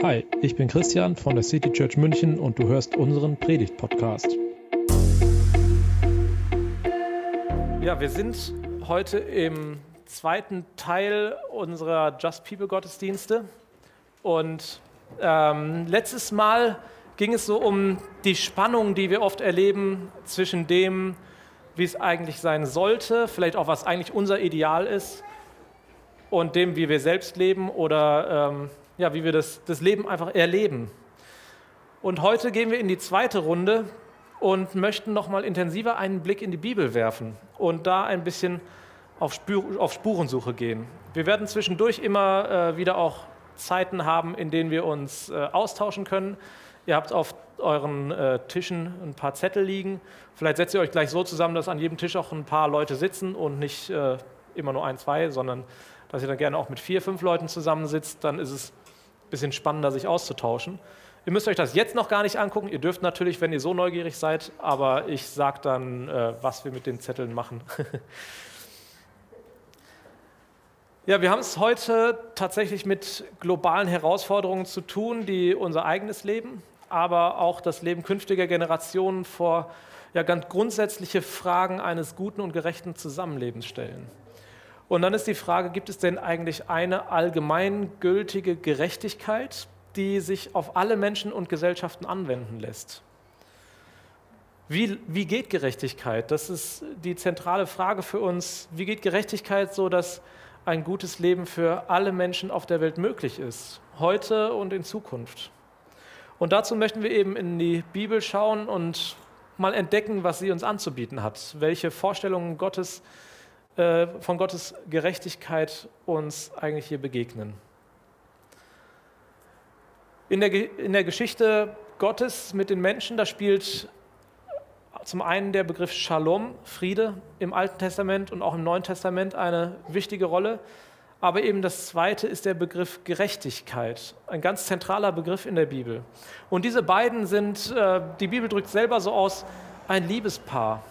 Hi, ich bin Christian von der City Church München und du hörst unseren Predigt-Podcast. Ja, wir sind heute im zweiten Teil unserer Just People Gottesdienste und ähm, letztes Mal ging es so um die Spannung, die wir oft erleben zwischen dem, wie es eigentlich sein sollte, vielleicht auch was eigentlich unser Ideal ist und dem, wie wir selbst leben oder ähm, ja, wie wir das, das Leben einfach erleben. Und heute gehen wir in die zweite Runde und möchten noch mal intensiver einen Blick in die Bibel werfen und da ein bisschen auf, Spür, auf Spurensuche gehen. Wir werden zwischendurch immer äh, wieder auch Zeiten haben, in denen wir uns äh, austauschen können. Ihr habt auf euren äh, Tischen ein paar Zettel liegen. Vielleicht setzt ihr euch gleich so zusammen, dass an jedem Tisch auch ein paar Leute sitzen und nicht äh, immer nur ein, zwei, sondern dass ihr dann gerne auch mit vier, fünf Leuten zusammensitzt. Dann ist es bisschen spannender, sich auszutauschen. Ihr müsst euch das jetzt noch gar nicht angucken. Ihr dürft natürlich, wenn ihr so neugierig seid, aber ich sage dann, äh, was wir mit den Zetteln machen. ja, wir haben es heute tatsächlich mit globalen Herausforderungen zu tun, die unser eigenes Leben, aber auch das Leben künftiger Generationen vor ja, ganz grundsätzliche Fragen eines guten und gerechten Zusammenlebens stellen. Und dann ist die Frage, gibt es denn eigentlich eine allgemeingültige Gerechtigkeit, die sich auf alle Menschen und Gesellschaften anwenden lässt? Wie, wie geht Gerechtigkeit? Das ist die zentrale Frage für uns. Wie geht Gerechtigkeit so, dass ein gutes Leben für alle Menschen auf der Welt möglich ist, heute und in Zukunft? Und dazu möchten wir eben in die Bibel schauen und mal entdecken, was sie uns anzubieten hat, welche Vorstellungen Gottes äh, von Gottes Gerechtigkeit uns eigentlich hier begegnen. In der, in der Geschichte Gottes mit den Menschen, da spielt zum einen der Begriff Shalom, Friede, im Alten Testament und auch im Neuen Testament eine wichtige Rolle. Aber eben das zweite ist der Begriff Gerechtigkeit, ein ganz zentraler Begriff in der Bibel. Und diese beiden sind, äh, die Bibel drückt selber so aus, ein Liebespaar.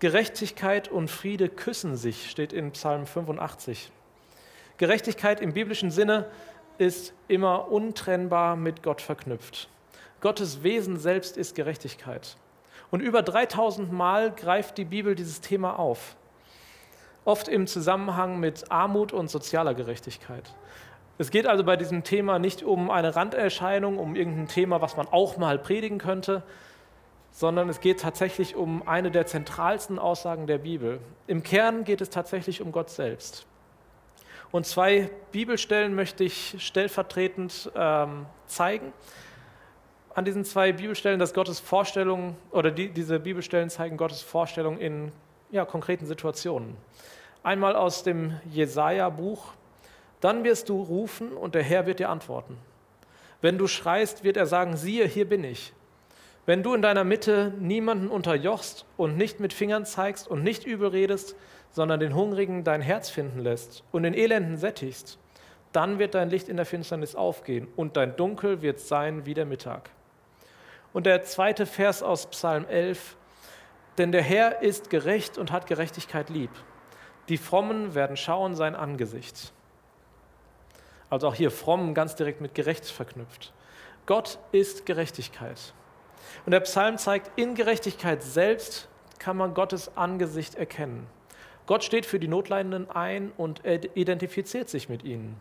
Gerechtigkeit und Friede küssen sich, steht in Psalm 85. Gerechtigkeit im biblischen Sinne ist immer untrennbar mit Gott verknüpft. Gottes Wesen selbst ist Gerechtigkeit. Und über 3000 Mal greift die Bibel dieses Thema auf. Oft im Zusammenhang mit Armut und sozialer Gerechtigkeit. Es geht also bei diesem Thema nicht um eine Randerscheinung, um irgendein Thema, was man auch mal predigen könnte, sondern es geht tatsächlich um eine der zentralsten Aussagen der Bibel. Im Kern geht es tatsächlich um Gott selbst. Und zwei Bibelstellen möchte ich stellvertretend ähm, zeigen. An diesen zwei Bibelstellen, dass Gottes Vorstellung oder die, diese Bibelstellen zeigen Gottes Vorstellung in ja, konkreten Situationen. Einmal aus dem Jesaja-Buch: Dann wirst du rufen und der Herr wird dir antworten. Wenn du schreist, wird er sagen: Siehe, hier bin ich. Wenn du in deiner Mitte niemanden unterjochst und nicht mit Fingern zeigst und nicht übel redest, sondern den Hungrigen dein Herz finden lässt und den Elenden sättigst, dann wird dein Licht in der Finsternis aufgehen und dein Dunkel wird sein wie der Mittag. Und der zweite Vers aus Psalm 11, denn der Herr ist gerecht und hat Gerechtigkeit lieb. Die Frommen werden schauen sein Angesicht. Also auch hier fromm ganz direkt mit gerecht verknüpft. Gott ist Gerechtigkeit. Und der Psalm zeigt, in Gerechtigkeit selbst kann man Gottes Angesicht erkennen. Gott steht für die Notleidenden ein und identifiziert sich mit ihnen.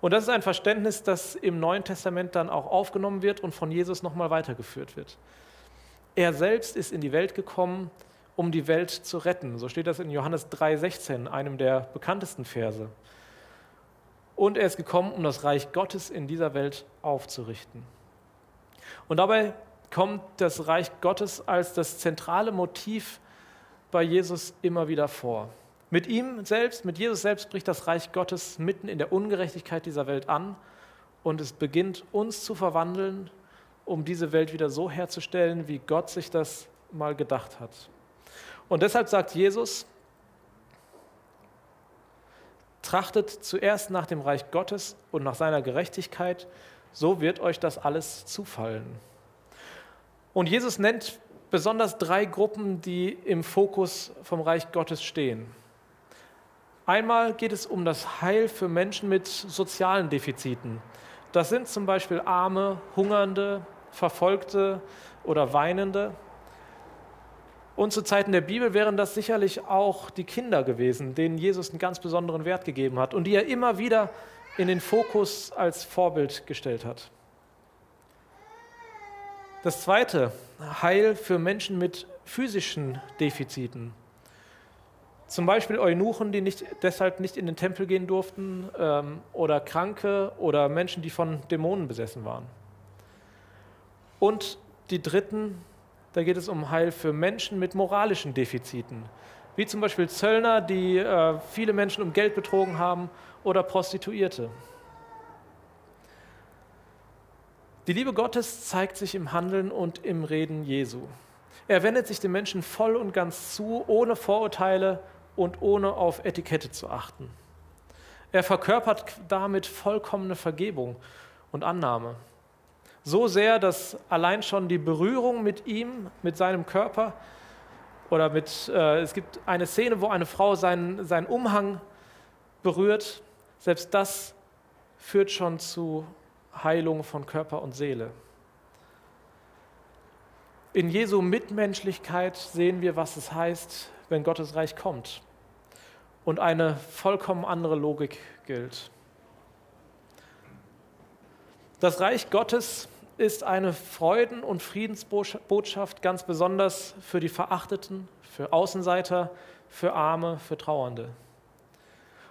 Und das ist ein Verständnis, das im Neuen Testament dann auch aufgenommen wird und von Jesus nochmal weitergeführt wird. Er selbst ist in die Welt gekommen, um die Welt zu retten. So steht das in Johannes 3,16, einem der bekanntesten Verse. Und er ist gekommen, um das Reich Gottes in dieser Welt aufzurichten. Und dabei kommt das Reich Gottes als das zentrale Motiv bei Jesus immer wieder vor. Mit ihm selbst, mit Jesus selbst bricht das Reich Gottes mitten in der Ungerechtigkeit dieser Welt an und es beginnt uns zu verwandeln, um diese Welt wieder so herzustellen, wie Gott sich das mal gedacht hat. Und deshalb sagt Jesus, trachtet zuerst nach dem Reich Gottes und nach seiner Gerechtigkeit, so wird euch das alles zufallen. Und Jesus nennt besonders drei Gruppen, die im Fokus vom Reich Gottes stehen. Einmal geht es um das Heil für Menschen mit sozialen Defiziten, Das sind zum Beispiel Arme, Hungernde, Verfolgte oder Weinende. Und zu Zeiten der Bibel wären das sicherlich auch die Kinder gewesen, denen Jesus einen ganz besonderen Wert gegeben hat und die er immer wieder in den Fokus als Vorbild gestellt hat. Das zweite, Heil für Menschen mit physischen Defiziten. Zum Beispiel Eunuchen, die nicht, deshalb nicht in den Tempel gehen durften, ähm, oder Kranke oder Menschen, die von Dämonen besessen waren. Und die dritten, da geht es um Heil für Menschen mit moralischen Defiziten, wie zum Beispiel Zöllner, die äh, viele Menschen um Geld betrogen haben, oder Prostituierte. Die Liebe Gottes zeigt sich im Handeln und im Reden Jesu. Er wendet sich den Menschen voll und ganz zu, ohne Vorurteile und ohne auf Etikette zu achten. Er verkörpert damit vollkommene Vergebung und Annahme. So sehr, dass allein schon die Berührung mit ihm, mit seinem Körper, oder mit, äh, es gibt eine Szene, wo eine Frau seinen, seinen Umhang berührt, selbst das führt schon zu Heilung von Körper und Seele. In Jesu Mitmenschlichkeit sehen wir, was es heißt, wenn Gottes Reich kommt. Und eine vollkommen andere Logik gilt. Das Reich Gottes ist eine Freuden- und Friedensbotschaft ganz besonders für die Verachteten, für Außenseiter, für Arme, für Trauernde.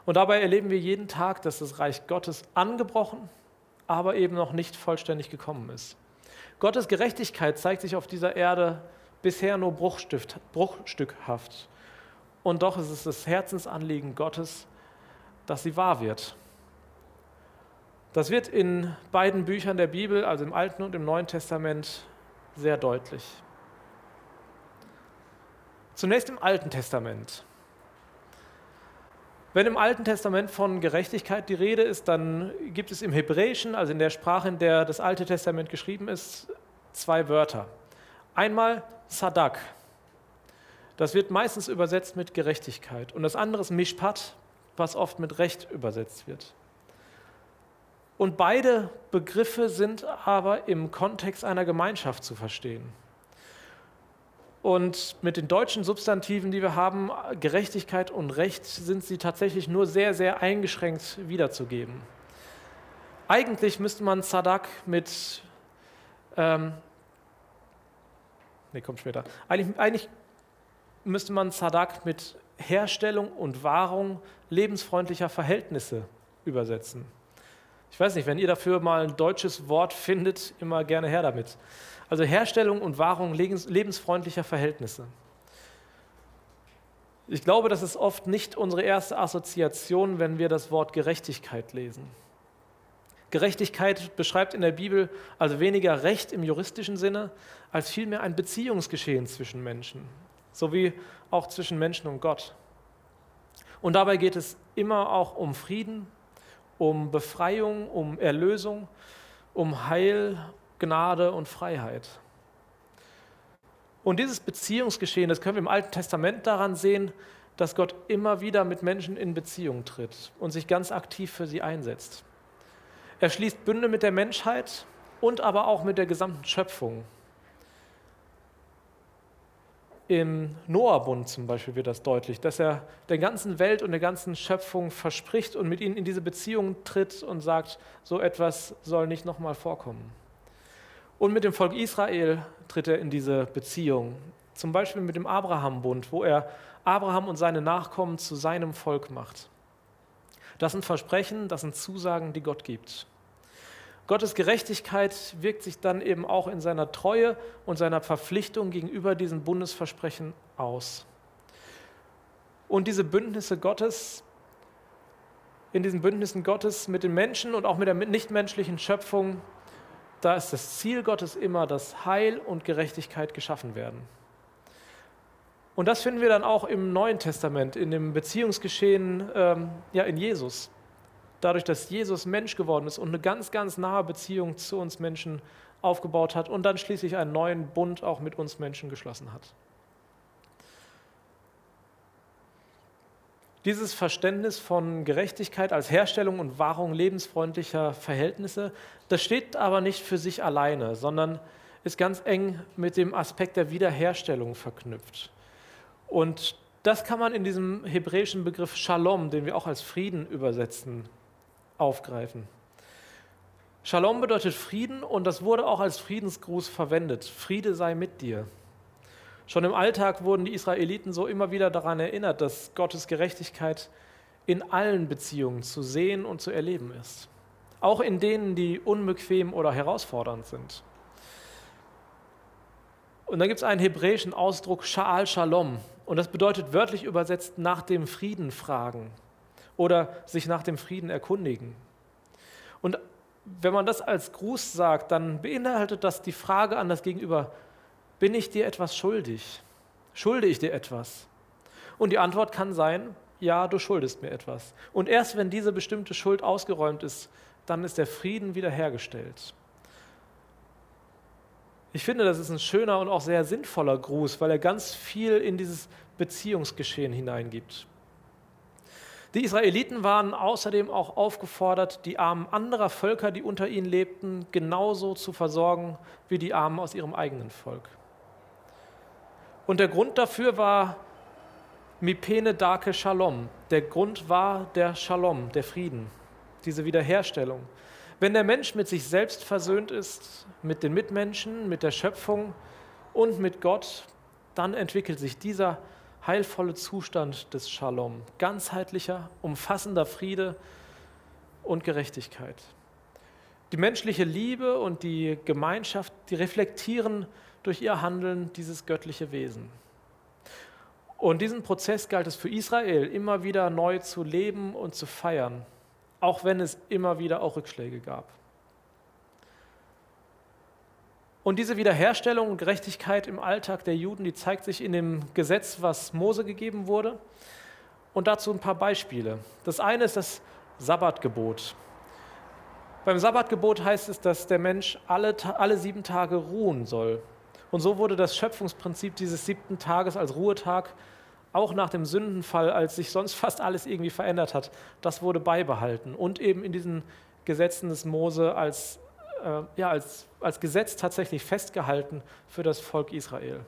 Und dabei erleben wir jeden Tag, dass das Reich Gottes angebrochen, aber eben noch nicht vollständig gekommen ist. Gottes Gerechtigkeit zeigt sich auf dieser Erde bisher nur bruchstückhaft. Und doch ist es das Herzensanliegen Gottes, dass sie wahr wird. Das wird in beiden Büchern der Bibel, also im Alten und im Neuen Testament, sehr deutlich. Zunächst im Alten Testament. Wenn im Alten Testament von Gerechtigkeit die Rede ist, dann gibt es im Hebräischen, also in der Sprache, in der das Alte Testament geschrieben ist, zwei Wörter. Einmal Sadak. Das wird meistens übersetzt mit Gerechtigkeit. Und das andere ist Mishpat, was oft mit Recht übersetzt wird. Und beide Begriffe sind aber im Kontext einer Gemeinschaft zu verstehen. Und mit den deutschen Substantiven, die wir haben, Gerechtigkeit und Recht, sind sie tatsächlich nur sehr, sehr eingeschränkt wiederzugeben. Eigentlich müsste man Sadak mit, ähm, nee, kommt später. Eigentlich, eigentlich müsste man Sadak mit Herstellung und Wahrung lebensfreundlicher Verhältnisse übersetzen. Ich weiß nicht, wenn ihr dafür mal ein deutsches Wort findet, immer gerne her damit. Also Herstellung und Wahrung lebensfreundlicher Verhältnisse. Ich glaube, das ist oft nicht unsere erste Assoziation, wenn wir das Wort Gerechtigkeit lesen. Gerechtigkeit beschreibt in der Bibel also weniger Recht im juristischen Sinne, als vielmehr ein Beziehungsgeschehen zwischen Menschen, sowie auch zwischen Menschen und Gott. Und dabei geht es immer auch um Frieden, um Befreiung, um Erlösung, um Heil, Gnade und Freiheit. Und dieses Beziehungsgeschehen, das können wir im Alten Testament daran sehen, dass Gott immer wieder mit Menschen in Beziehung tritt und sich ganz aktiv für sie einsetzt. Er schließt Bünde mit der Menschheit und aber auch mit der gesamten Schöpfung. Im Noah-Bund zum Beispiel wird das deutlich, dass er der ganzen Welt und der ganzen Schöpfung verspricht und mit ihnen in diese Beziehung tritt und sagt, so etwas soll nicht nochmal vorkommen. Und mit dem Volk Israel tritt er in diese Beziehung, zum Beispiel mit dem Abraham-Bund, wo er Abraham und seine Nachkommen zu seinem Volk macht. Das sind Versprechen, das sind Zusagen, die Gott gibt. Gottes Gerechtigkeit wirkt sich dann eben auch in seiner Treue und seiner Verpflichtung gegenüber diesen Bundesversprechen aus. Und diese Bündnisse Gottes, in diesen Bündnissen Gottes mit den Menschen und auch mit der nichtmenschlichen Schöpfung, da ist das Ziel Gottes immer, dass Heil und Gerechtigkeit geschaffen werden. Und das finden wir dann auch im Neuen Testament, in dem Beziehungsgeschehen ähm, ja, in Jesus dadurch, dass Jesus Mensch geworden ist und eine ganz, ganz nahe Beziehung zu uns Menschen aufgebaut hat und dann schließlich einen neuen Bund auch mit uns Menschen geschlossen hat. Dieses Verständnis von Gerechtigkeit als Herstellung und Wahrung lebensfreundlicher Verhältnisse, das steht aber nicht für sich alleine, sondern ist ganz eng mit dem Aspekt der Wiederherstellung verknüpft. Und das kann man in diesem hebräischen Begriff Shalom, den wir auch als Frieden übersetzen, aufgreifen. Shalom bedeutet Frieden und das wurde auch als Friedensgruß verwendet. Friede sei mit dir. Schon im Alltag wurden die Israeliten so immer wieder daran erinnert, dass Gottes Gerechtigkeit in allen Beziehungen zu sehen und zu erleben ist. Auch in denen, die unbequem oder herausfordernd sind. Und dann gibt es einen hebräischen Ausdruck Sha'al Shalom. Und das bedeutet wörtlich übersetzt nach dem Frieden fragen oder sich nach dem Frieden erkundigen. Und wenn man das als Gruß sagt, dann beinhaltet das die Frage an das Gegenüber, bin ich dir etwas schuldig? Schulde ich dir etwas? Und die Antwort kann sein, ja, du schuldest mir etwas. Und erst wenn diese bestimmte Schuld ausgeräumt ist, dann ist der Frieden wiederhergestellt. Ich finde, das ist ein schöner und auch sehr sinnvoller Gruß, weil er ganz viel in dieses Beziehungsgeschehen hineingibt. Die Israeliten waren außerdem auch aufgefordert, die Armen anderer Völker, die unter ihnen lebten, genauso zu versorgen wie die Armen aus ihrem eigenen Volk. Und der Grund dafür war Mipene Dake Shalom. Der Grund war der Shalom, der Frieden, diese Wiederherstellung. Wenn der Mensch mit sich selbst versöhnt ist, mit den Mitmenschen, mit der Schöpfung und mit Gott, dann entwickelt sich dieser heilvolle Zustand des Shalom, ganzheitlicher, umfassender Friede und Gerechtigkeit. Die menschliche Liebe und die Gemeinschaft, die reflektieren durch ihr Handeln dieses göttliche Wesen. Und diesen Prozess galt es für Israel immer wieder neu zu leben und zu feiern, auch wenn es immer wieder auch Rückschläge gab. Und diese Wiederherstellung und Gerechtigkeit im Alltag der Juden, die zeigt sich in dem Gesetz, was Mose gegeben wurde. Und dazu ein paar Beispiele. Das eine ist das Sabbatgebot. Beim Sabbatgebot heißt es, dass der Mensch alle, alle sieben Tage ruhen soll. Und so wurde das Schöpfungsprinzip dieses siebten Tages als Ruhetag auch nach dem Sündenfall, als sich sonst fast alles irgendwie verändert hat, das wurde beibehalten und eben in diesen Gesetzen des Mose als, äh, ja, als, als Gesetz tatsächlich festgehalten für das Volk Israel.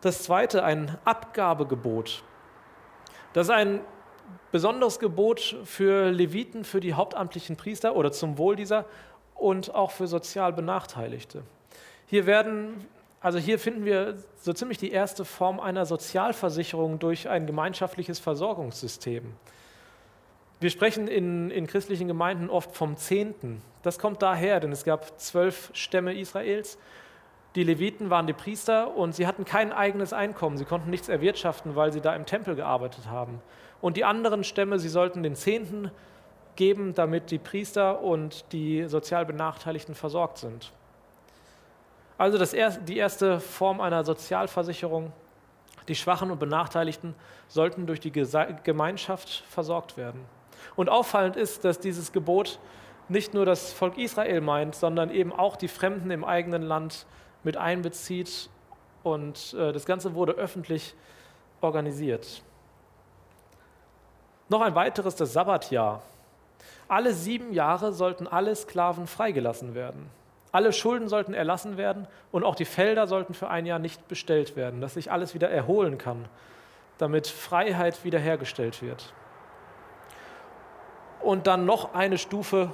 Das zweite, ein Abgabegebot. Das ist ein besonderes Gebot für Leviten, für die hauptamtlichen Priester oder zum Wohl dieser und auch für sozial Benachteiligte. Hier werden, also hier finden wir so ziemlich die erste Form einer Sozialversicherung durch ein gemeinschaftliches Versorgungssystem. Wir sprechen in, in christlichen Gemeinden oft vom Zehnten. Das kommt daher, denn es gab zwölf Stämme Israels. Die Leviten waren die Priester und sie hatten kein eigenes Einkommen. Sie konnten nichts erwirtschaften, weil sie da im Tempel gearbeitet haben. Und die anderen Stämme, sie sollten den Zehnten geben, damit die Priester und die sozial Benachteiligten versorgt sind. Also das er, die erste Form einer Sozialversicherung. Die Schwachen und Benachteiligten sollten durch die Gemeinschaft versorgt werden. Und auffallend ist, dass dieses Gebot nicht nur das Volk Israel meint, sondern eben auch die Fremden im eigenen Land mit einbezieht. Und äh, das Ganze wurde öffentlich organisiert. Noch ein weiteres, das Sabbatjahr. Alle sieben Jahre sollten alle Sklaven freigelassen werden. Alle Schulden sollten erlassen werden und auch die Felder sollten für ein Jahr nicht bestellt werden, dass sich alles wieder erholen kann, damit Freiheit wiederhergestellt wird. Und dann noch eine Stufe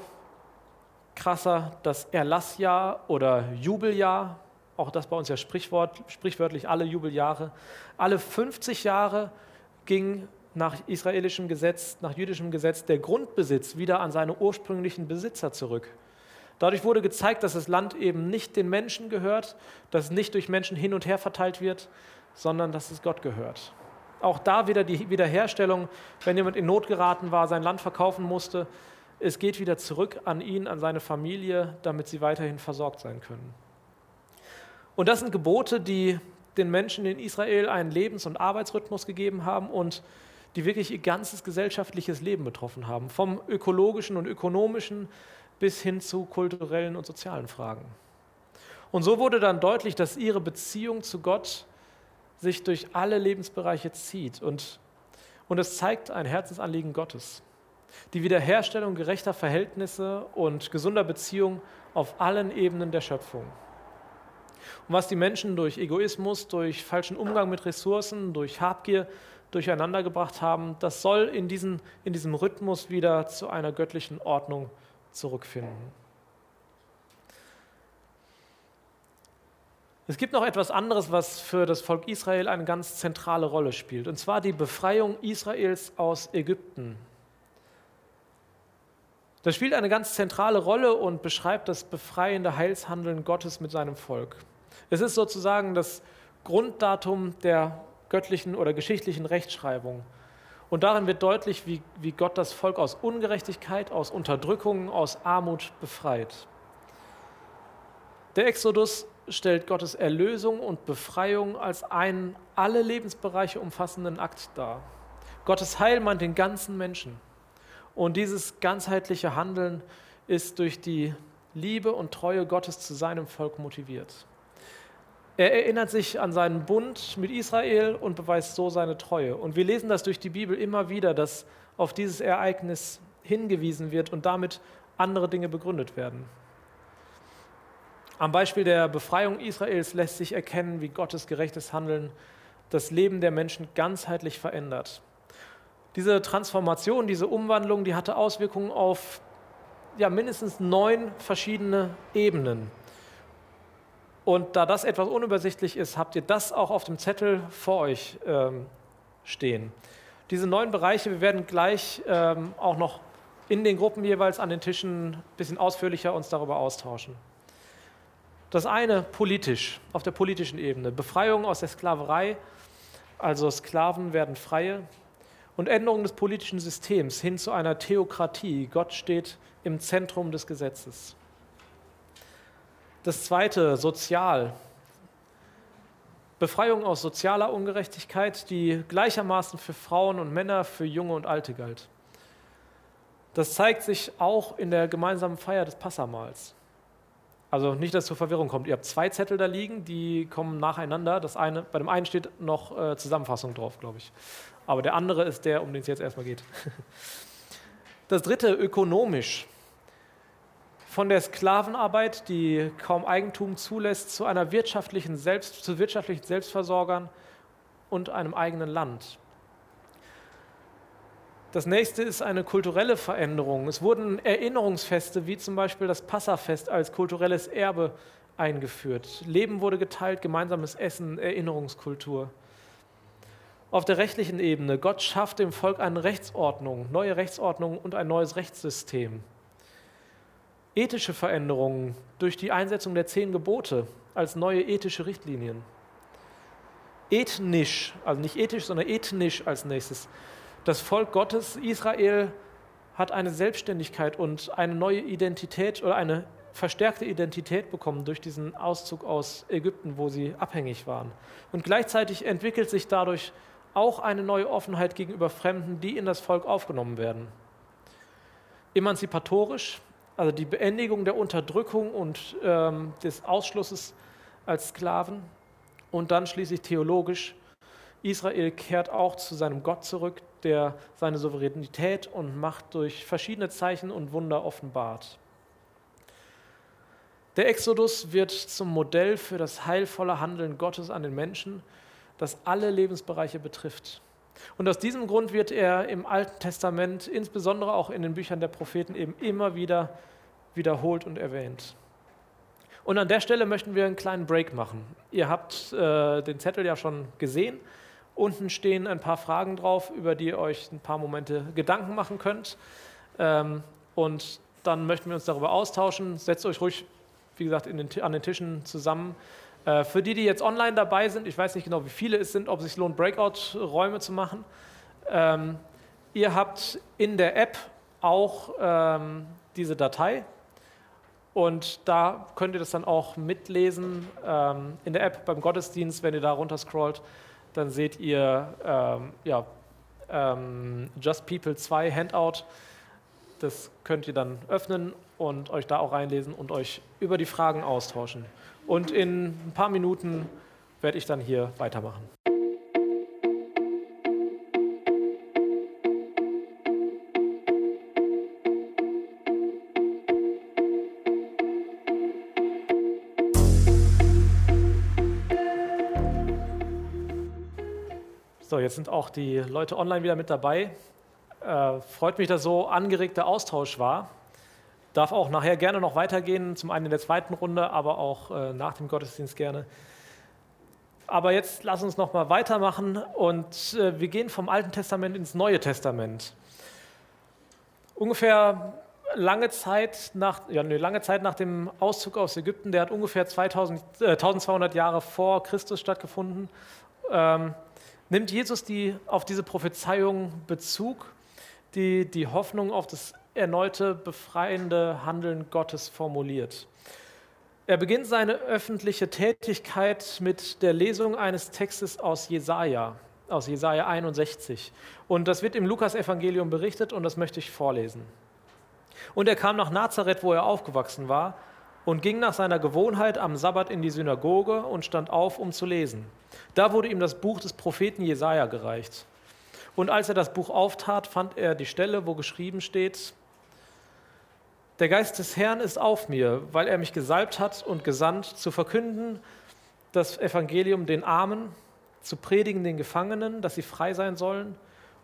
krasser, das Erlassjahr oder Jubeljahr, auch das bei uns ja Sprichwort, sprichwörtlich alle Jubeljahre. Alle 50 Jahre ging nach israelischem Gesetz, nach jüdischem Gesetz der Grundbesitz wieder an seine ursprünglichen Besitzer zurück. Dadurch wurde gezeigt, dass das Land eben nicht den Menschen gehört, dass es nicht durch Menschen hin und her verteilt wird, sondern dass es Gott gehört. Auch da wieder die Wiederherstellung, wenn jemand in Not geraten war, sein Land verkaufen musste, es geht wieder zurück an ihn, an seine Familie, damit sie weiterhin versorgt sein können. Und das sind Gebote, die den Menschen in Israel einen Lebens- und Arbeitsrhythmus gegeben haben und die wirklich ihr ganzes gesellschaftliches Leben betroffen haben, vom ökologischen und ökonomischen bis hin zu kulturellen und sozialen Fragen. Und so wurde dann deutlich, dass ihre Beziehung zu Gott sich durch alle Lebensbereiche zieht. Und, Und es zeigt ein Herzensanliegen Gottes. Die Wiederherstellung gerechter Verhältnisse und gesunder Beziehungen auf allen Ebenen der Schöpfung. Und was die Menschen durch Egoismus, durch falschen Umgang mit Ressourcen, durch Habgier durcheinandergebracht haben, das soll in, diesen, in diesem Rhythmus wieder zu einer göttlichen Ordnung zurückfinden. Es gibt noch etwas anderes, was für das Volk Israel eine ganz zentrale Rolle spielt, und zwar die Befreiung Israels aus Ägypten. Das spielt eine ganz zentrale Rolle und beschreibt das befreiende Heilshandeln Gottes mit seinem Volk. Es ist sozusagen das Grunddatum der göttlichen oder geschichtlichen Rechtschreibung. Und darin wird deutlich, wie, wie Gott das Volk aus Ungerechtigkeit, aus Unterdrückung, aus Armut befreit. Der Exodus stellt Gottes Erlösung und Befreiung als einen alle Lebensbereiche umfassenden Akt dar. Gottes Heil meint den ganzen Menschen. Und dieses ganzheitliche Handeln ist durch die Liebe und Treue Gottes zu seinem Volk motiviert. Er erinnert sich an seinen Bund mit Israel und beweist so seine Treue. Und wir lesen das durch die Bibel immer wieder, dass auf dieses Ereignis hingewiesen wird und damit andere Dinge begründet werden. Am Beispiel der Befreiung Israels lässt sich erkennen, wie Gottes gerechtes Handeln das Leben der Menschen ganzheitlich verändert. Diese Transformation, diese Umwandlung, die hatte Auswirkungen auf ja, mindestens neun verschiedene Ebenen. Und da das etwas unübersichtlich ist, habt ihr das auch auf dem Zettel vor euch ähm, stehen. Diese neun Bereiche, wir werden gleich ähm, auch noch in den Gruppen jeweils an den Tischen ein bisschen ausführlicher uns darüber austauschen. Das eine politisch, auf der politischen Ebene. Befreiung aus der Sklaverei, also Sklaven werden freie. Und Änderung des politischen Systems hin zu einer Theokratie. Gott steht im Zentrum des Gesetzes. Das zweite, sozial. Befreiung aus sozialer Ungerechtigkeit, die gleichermaßen für Frauen und Männer, für Junge und Alte galt. Das zeigt sich auch in der gemeinsamen Feier des Passamals. Also nicht, dass es zur Verwirrung kommt. Ihr habt zwei Zettel da liegen, die kommen nacheinander. Das eine, bei dem einen steht noch äh, Zusammenfassung drauf, glaube ich. Aber der andere ist der, um den es jetzt erstmal geht. Das dritte, ökonomisch von der Sklavenarbeit, die kaum Eigentum zulässt, zu einer wirtschaftlichen Selbst, zu wirtschaftlichen Selbstversorgern und einem eigenen Land. Das nächste ist eine kulturelle Veränderung. Es wurden Erinnerungsfeste wie zum Beispiel das Passafest als kulturelles Erbe eingeführt. Leben wurde geteilt, gemeinsames Essen, Erinnerungskultur. Auf der rechtlichen Ebene, Gott schafft dem Volk eine Rechtsordnung, neue Rechtsordnung und ein neues Rechtssystem ethische Veränderungen durch die Einsetzung der zehn Gebote als neue ethische Richtlinien. Ethnisch, also nicht ethisch, sondern ethnisch als nächstes. Das Volk Gottes, Israel, hat eine Selbstständigkeit und eine neue Identität oder eine verstärkte Identität bekommen durch diesen Auszug aus Ägypten, wo sie abhängig waren. Und gleichzeitig entwickelt sich dadurch auch eine neue Offenheit gegenüber Fremden, die in das Volk aufgenommen werden. Emanzipatorisch, also die Beendigung der Unterdrückung und ähm, des Ausschlusses als Sklaven und dann schließlich theologisch. Israel kehrt auch zu seinem Gott zurück, der seine Souveränität und Macht durch verschiedene Zeichen und Wunder offenbart. Der Exodus wird zum Modell für das heilvolle Handeln Gottes an den Menschen, das alle Lebensbereiche betrifft. Und aus diesem Grund wird er im Alten Testament, insbesondere auch in den Büchern der Propheten, eben immer wieder wiederholt und erwähnt. Und an der Stelle möchten wir einen kleinen Break machen. Ihr habt äh, den Zettel ja schon gesehen. Unten stehen ein paar Fragen drauf, über die ihr euch ein paar Momente Gedanken machen könnt. Ähm, und dann möchten wir uns darüber austauschen. Setzt euch ruhig, wie gesagt, den, an den Tischen zusammen. Äh, für die, die jetzt online dabei sind, ich weiß nicht genau, wie viele es sind, ob es sich lohnt, Breakout-Räume zu machen. Ähm, ihr habt in der App auch ähm, diese Datei. Und da könnt ihr das dann auch mitlesen ähm, in der App beim Gottesdienst. Wenn ihr da runter scrollt, dann seht ihr ähm, ja, ähm, Just People 2 Handout. Das könnt ihr dann öffnen und euch da auch reinlesen und euch über die Fragen austauschen. Und in ein paar Minuten werde ich dann hier weitermachen. So, jetzt sind auch die Leute online wieder mit dabei. Äh, freut mich, dass so angeregter Austausch war. Darf auch nachher gerne noch weitergehen, zum einen in der zweiten Runde, aber auch äh, nach dem Gottesdienst gerne. Aber jetzt lass uns noch mal weitermachen und äh, wir gehen vom Alten Testament ins Neue Testament. Ungefähr lange Zeit nach, ja, nee, lange Zeit nach dem Auszug aus Ägypten, der hat ungefähr 2000, äh, 1200 Jahre vor Christus stattgefunden, ähm, nimmt Jesus die, auf diese Prophezeiung Bezug, die die Hoffnung auf das erneute befreiende Handeln Gottes formuliert. Er beginnt seine öffentliche Tätigkeit mit der Lesung eines Textes aus Jesaja, aus Jesaja 61. Und das wird im Lukas-Evangelium berichtet und das möchte ich vorlesen. Und er kam nach Nazareth, wo er aufgewachsen war, und ging nach seiner Gewohnheit am Sabbat in die Synagoge und stand auf, um zu lesen. Da wurde ihm das Buch des Propheten Jesaja gereicht. Und als er das Buch auftat, fand er die Stelle, wo geschrieben steht: Der Geist des Herrn ist auf mir, weil er mich gesalbt hat und gesandt, zu verkünden das Evangelium den Armen, zu predigen den Gefangenen, dass sie frei sein sollen,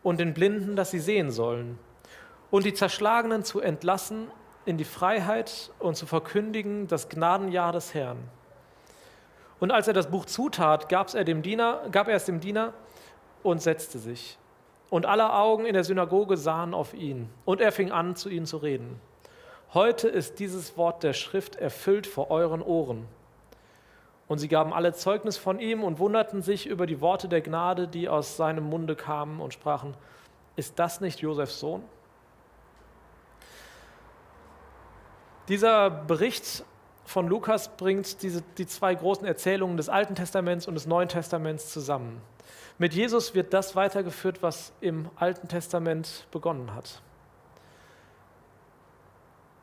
und den Blinden, dass sie sehen sollen, und die Zerschlagenen zu entlassen in die Freiheit und zu verkündigen das Gnadenjahr des Herrn. Und als er das Buch zutat, gab er, dem Diener, gab er es dem Diener und setzte sich. Und alle Augen in der Synagoge sahen auf ihn. Und er fing an, zu ihnen zu reden. Heute ist dieses Wort der Schrift erfüllt vor euren Ohren. Und sie gaben alle Zeugnis von ihm und wunderten sich über die Worte der Gnade, die aus seinem Munde kamen und sprachen, ist das nicht Josefs Sohn? Dieser Bericht von Lukas bringt diese, die zwei großen Erzählungen des Alten Testaments und des Neuen Testaments zusammen. Mit Jesus wird das weitergeführt, was im Alten Testament begonnen hat.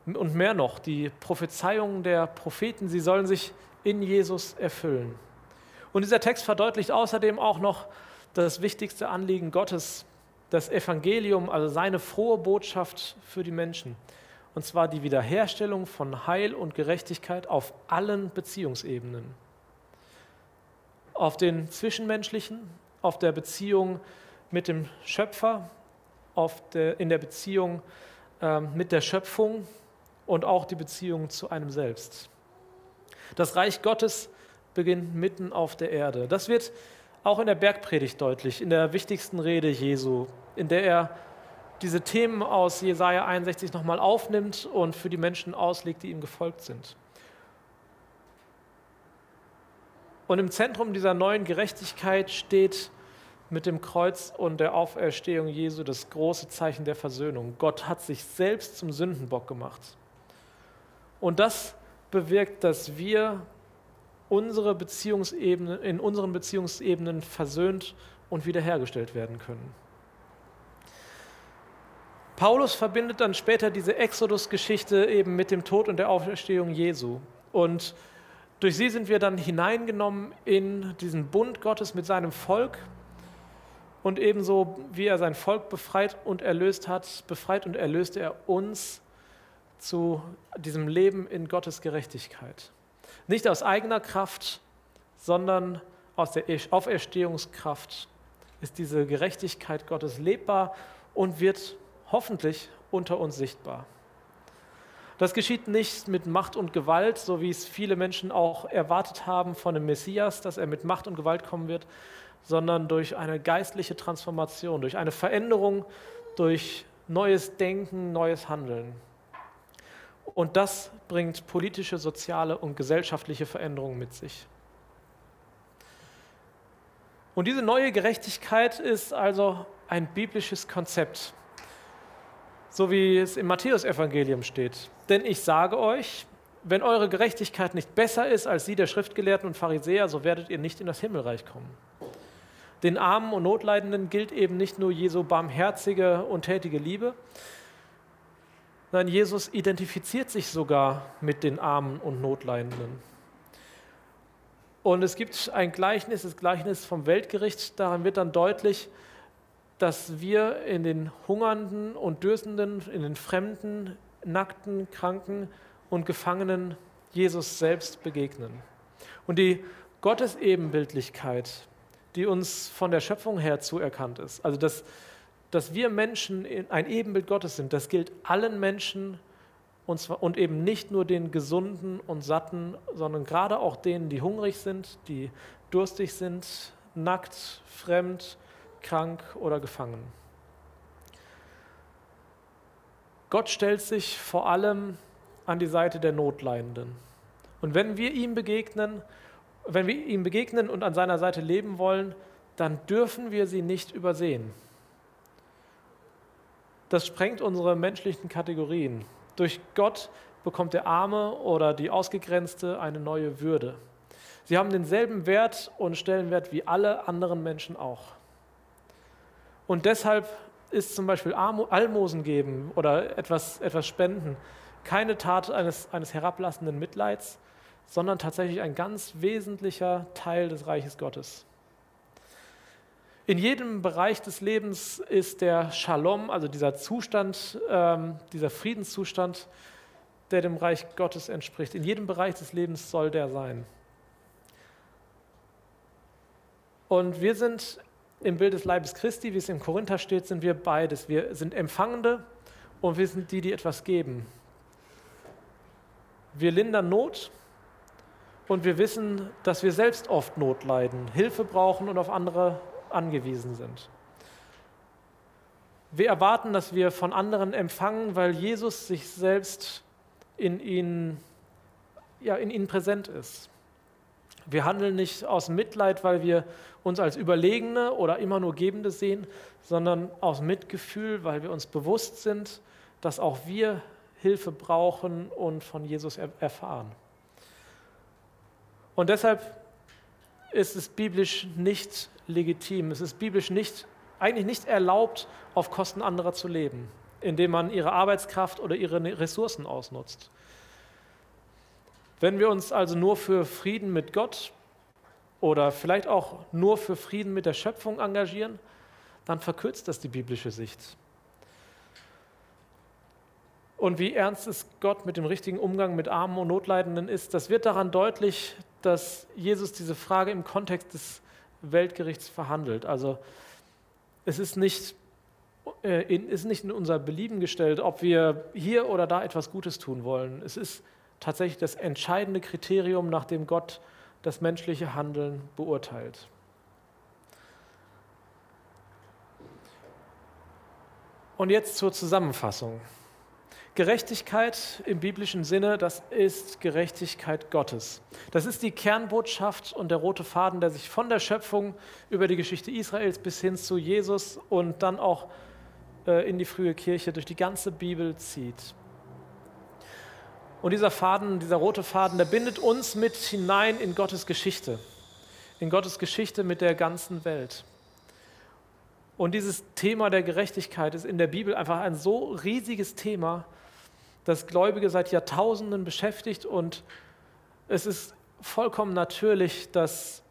Und mehr noch, die Prophezeiungen der Propheten, sie sollen sich in Jesus erfüllen. Und dieser Text verdeutlicht außerdem auch noch das wichtigste Anliegen Gottes, das Evangelium, also seine frohe Botschaft für die Menschen und zwar die Wiederherstellung von Heil und Gerechtigkeit auf allen Beziehungsebenen. Auf den zwischenmenschlichen, auf der Beziehung mit dem Schöpfer, der, in der Beziehung äh, mit der Schöpfung und auch die Beziehung zu einem selbst. Das Reich Gottes beginnt mitten auf der Erde. Das wird auch in der Bergpredigt deutlich, in der wichtigsten Rede Jesu, in der er diese Themen aus Jesaja 61 nochmal aufnimmt und für die Menschen auslegt, die ihm gefolgt sind. Und im Zentrum dieser neuen Gerechtigkeit steht mit dem Kreuz und der Auferstehung Jesu das große Zeichen der Versöhnung. Gott hat sich selbst zum Sündenbock gemacht. Und das bewirkt, dass wir unsere Beziehungsebene, in unseren Beziehungsebenen versöhnt und wiederhergestellt werden können. Paulus verbindet dann später diese Exodus-Geschichte eben mit dem Tod und der Auferstehung Jesu. Und durch sie sind wir dann hineingenommen in diesen Bund Gottes mit seinem Volk. Und ebenso wie er sein Volk befreit und erlöst hat, befreit und erlöst er uns zu diesem Leben in Gottes Gerechtigkeit. Nicht aus eigener Kraft, sondern aus der Auferstehungskraft ist diese Gerechtigkeit Gottes lebbar und wird hoffentlich unter uns sichtbar. Das geschieht nicht mit Macht und Gewalt, so wie es viele Menschen auch erwartet haben von dem Messias, dass er mit Macht und Gewalt kommen wird, sondern durch eine geistliche Transformation, durch eine Veränderung, durch neues Denken, neues Handeln. Und das bringt politische, soziale und gesellschaftliche Veränderungen mit sich. Und diese neue Gerechtigkeit ist also ein biblisches Konzept so wie es im Matthäusevangelium steht. Denn ich sage euch, wenn eure Gerechtigkeit nicht besser ist als die der Schriftgelehrten und Pharisäer, so werdet ihr nicht in das Himmelreich kommen. Den Armen und Notleidenden gilt eben nicht nur Jesu barmherzige und tätige Liebe, Nein, Jesus identifiziert sich sogar mit den Armen und Notleidenden. Und es gibt ein Gleichnis, das Gleichnis vom Weltgericht, daran wird dann deutlich, dass wir in den Hungernden und Dürstenden, in den Fremden, Nackten, Kranken und Gefangenen Jesus selbst begegnen. Und die Gottesebenbildlichkeit, die uns von der Schöpfung her zuerkannt ist. Also dass, dass wir Menschen ein Ebenbild Gottes sind, das gilt allen Menschen und, zwar, und eben nicht nur den Gesunden und Satten, sondern gerade auch denen, die hungrig sind, die durstig sind, nackt, fremd, krank oder gefangen. Gott stellt sich vor allem an die Seite der Notleidenden. Und wenn wir ihm begegnen, wenn wir ihm begegnen und an seiner Seite leben wollen, dann dürfen wir sie nicht übersehen. Das sprengt unsere menschlichen Kategorien. Durch Gott bekommt der Arme oder die Ausgegrenzte eine neue Würde. Sie haben denselben Wert und Stellenwert wie alle anderen Menschen auch. Und deshalb ist zum Beispiel Almosen geben oder etwas, etwas spenden keine Tat eines, eines herablassenden Mitleids, sondern tatsächlich ein ganz wesentlicher Teil des Reiches Gottes. In jedem Bereich des Lebens ist der Shalom, also dieser Zustand, ähm, dieser Friedenszustand, der dem Reich Gottes entspricht. In jedem Bereich des Lebens soll der sein. Und wir sind im Bild des Leibes Christi, wie es im Korinther steht, sind wir beides. Wir sind Empfangende und wir sind die, die etwas geben. Wir lindern Not und wir wissen, dass wir selbst oft Not leiden, Hilfe brauchen und auf andere angewiesen sind. Wir erwarten, dass wir von anderen empfangen, weil Jesus sich selbst in ihnen, ja, in ihnen präsent ist. Wir handeln nicht aus Mitleid, weil wir uns als Überlegene oder immer nur Gebende sehen, sondern aus Mitgefühl, weil wir uns bewusst sind, dass auch wir Hilfe brauchen und von Jesus erfahren. Und deshalb ist es biblisch nicht legitim, es ist biblisch nicht, eigentlich nicht erlaubt, auf Kosten anderer zu leben, indem man ihre Arbeitskraft oder ihre Ressourcen ausnutzt. Wenn wir uns also nur für Frieden mit Gott oder vielleicht auch nur für Frieden mit der Schöpfung engagieren, dann verkürzt das die biblische Sicht. Und wie ernst es Gott mit dem richtigen Umgang mit Armen und Notleidenden ist, das wird daran deutlich, dass Jesus diese Frage im Kontext des Weltgerichts verhandelt. Also es ist nicht, äh, in, ist nicht in unser Belieben gestellt, ob wir hier oder da etwas Gutes tun wollen. Es ist tatsächlich das entscheidende Kriterium, nach dem Gott das menschliche Handeln beurteilt. Und jetzt zur Zusammenfassung. Gerechtigkeit im biblischen Sinne, das ist Gerechtigkeit Gottes. Das ist die Kernbotschaft und der rote Faden, der sich von der Schöpfung über die Geschichte Israels bis hin zu Jesus und dann auch äh, in die frühe Kirche durch die ganze Bibel zieht. Und dieser Faden, dieser rote Faden, der bindet uns mit hinein in Gottes Geschichte, in Gottes Geschichte mit der ganzen Welt. Und dieses Thema der Gerechtigkeit ist in der Bibel einfach ein so riesiges Thema, das Gläubige seit Jahrtausenden beschäftigt und es ist vollkommen natürlich, dass,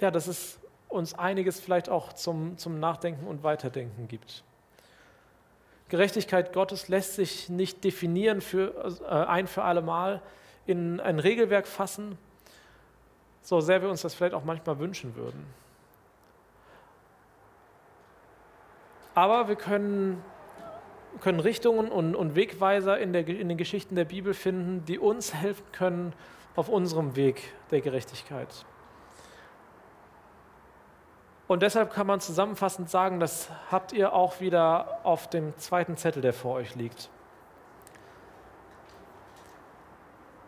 ja, dass es uns einiges vielleicht auch zum, zum Nachdenken und Weiterdenken gibt. Gerechtigkeit Gottes lässt sich nicht definieren für äh, ein für alle Mal in ein Regelwerk fassen, so sehr wir uns das vielleicht auch manchmal wünschen würden. Aber wir können können Richtungen und, und Wegweiser in, der, in den Geschichten der Bibel finden, die uns helfen können auf unserem Weg der Gerechtigkeit. Und deshalb kann man zusammenfassend sagen, das habt ihr auch wieder auf dem zweiten Zettel, der vor euch liegt.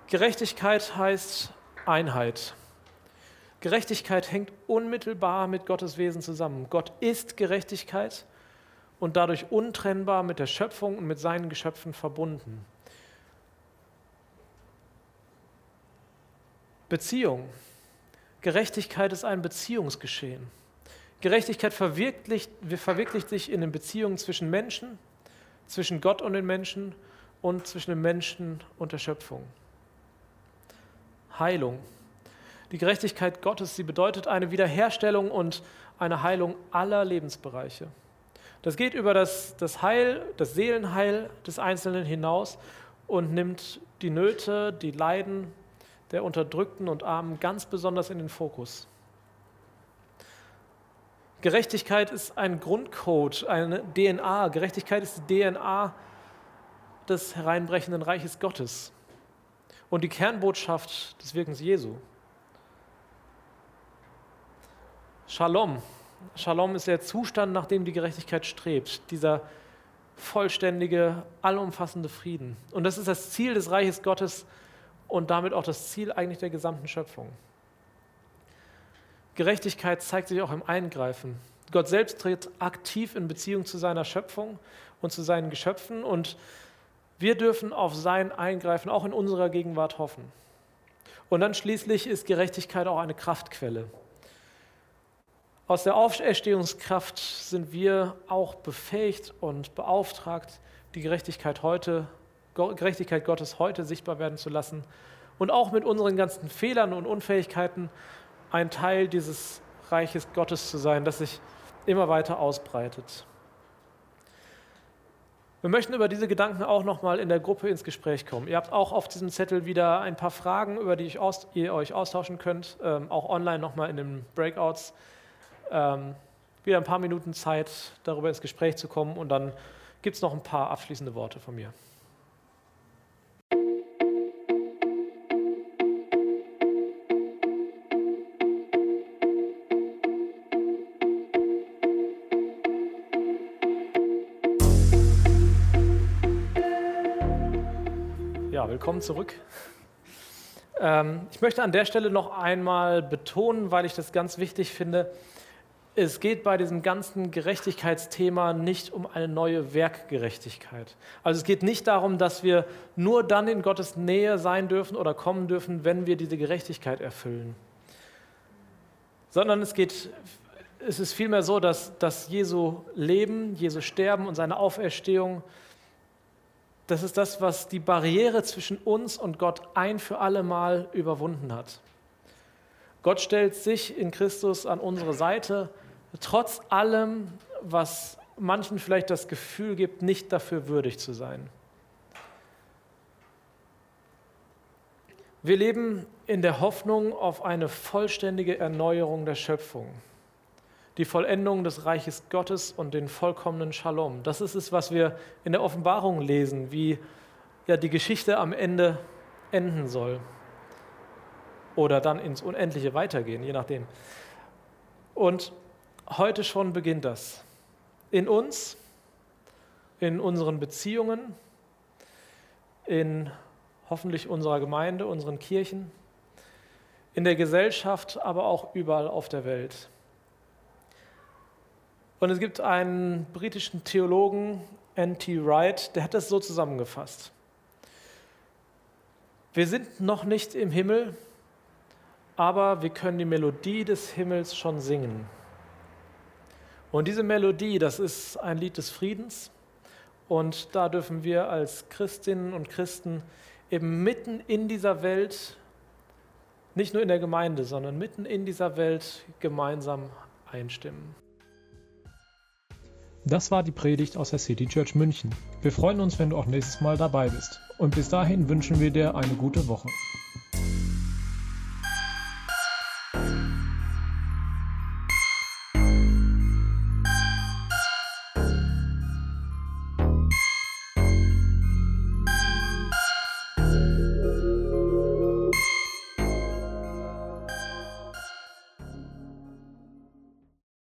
Gerechtigkeit heißt Einheit. Gerechtigkeit hängt unmittelbar mit Gottes Wesen zusammen. Gott ist Gerechtigkeit und dadurch untrennbar mit der Schöpfung und mit seinen Geschöpfen verbunden. Beziehung. Gerechtigkeit ist ein Beziehungsgeschehen. Gerechtigkeit verwirklicht, verwirklicht sich in den Beziehungen zwischen Menschen, zwischen Gott und den Menschen und zwischen den Menschen und der Schöpfung. Heilung. Die Gerechtigkeit Gottes, sie bedeutet eine Wiederherstellung und eine Heilung aller Lebensbereiche. Das geht über das, das Heil, das Seelenheil des Einzelnen hinaus und nimmt die Nöte, die Leiden der Unterdrückten und Armen ganz besonders in den Fokus. Gerechtigkeit ist ein Grundcode, eine DNA. Gerechtigkeit ist die DNA des hereinbrechenden Reiches Gottes und die Kernbotschaft des Wirkens Jesu. Shalom. Shalom ist der Zustand, nach dem die Gerechtigkeit strebt, dieser vollständige, allumfassende Frieden. Und das ist das Ziel des Reiches Gottes und damit auch das Ziel eigentlich der gesamten Schöpfung. Gerechtigkeit zeigt sich auch im Eingreifen. Gott selbst tritt aktiv in Beziehung zu seiner Schöpfung und zu seinen Geschöpfen und wir dürfen auf sein Eingreifen auch in unserer Gegenwart hoffen. Und dann schließlich ist Gerechtigkeit auch eine Kraftquelle. Aus der Auferstehungskraft sind wir auch befähigt und beauftragt, die Gerechtigkeit heute, Gerechtigkeit Gottes heute sichtbar werden zu lassen und auch mit unseren ganzen Fehlern und Unfähigkeiten ein Teil dieses Reiches Gottes zu sein, das sich immer weiter ausbreitet. Wir möchten über diese Gedanken auch nochmal in der Gruppe ins Gespräch kommen. Ihr habt auch auf diesem Zettel wieder ein paar Fragen, über die ihr euch austauschen könnt, ähm, auch online nochmal in den Breakouts. Ähm, wieder ein paar Minuten Zeit, darüber ins Gespräch zu kommen und dann gibt es noch ein paar abschließende Worte von mir. willkommen zurück. Ähm, ich möchte an der Stelle noch einmal betonen, weil ich das ganz wichtig finde, es geht bei diesem ganzen Gerechtigkeitsthema nicht um eine neue Werkgerechtigkeit. Also es geht nicht darum, dass wir nur dann in Gottes Nähe sein dürfen oder kommen dürfen, wenn wir diese Gerechtigkeit erfüllen. Sondern es geht, es ist vielmehr so, dass, dass Jesu Leben, Jesu Sterben und seine Auferstehung das ist das, was die Barriere zwischen uns und Gott ein für alle Mal überwunden hat. Gott stellt sich in Christus an unsere Seite, trotz allem, was manchen vielleicht das Gefühl gibt, nicht dafür würdig zu sein. Wir leben in der Hoffnung auf eine vollständige Erneuerung der Schöpfung die Vollendung des Reiches Gottes und den vollkommenen Shalom. Das ist es, was wir in der Offenbarung lesen, wie ja die Geschichte am Ende enden soll. Oder dann ins Unendliche weitergehen, je nachdem. Und heute schon beginnt das. In uns, in unseren Beziehungen, in hoffentlich unserer Gemeinde, unseren Kirchen, in der Gesellschaft, aber auch überall auf der Welt. Und es gibt einen britischen Theologen, N.T. Wright, der hat das so zusammengefasst. Wir sind noch nicht im Himmel, aber wir können die Melodie des Himmels schon singen. Und diese Melodie, das ist ein Lied des Friedens. Und da dürfen wir als Christinnen und Christen eben mitten in dieser Welt, nicht nur in der Gemeinde, sondern mitten in dieser Welt gemeinsam einstimmen. Das war die Predigt aus der City Church München. Wir freuen uns, wenn du auch nächstes Mal dabei bist. Und bis dahin wünschen wir dir eine gute Woche.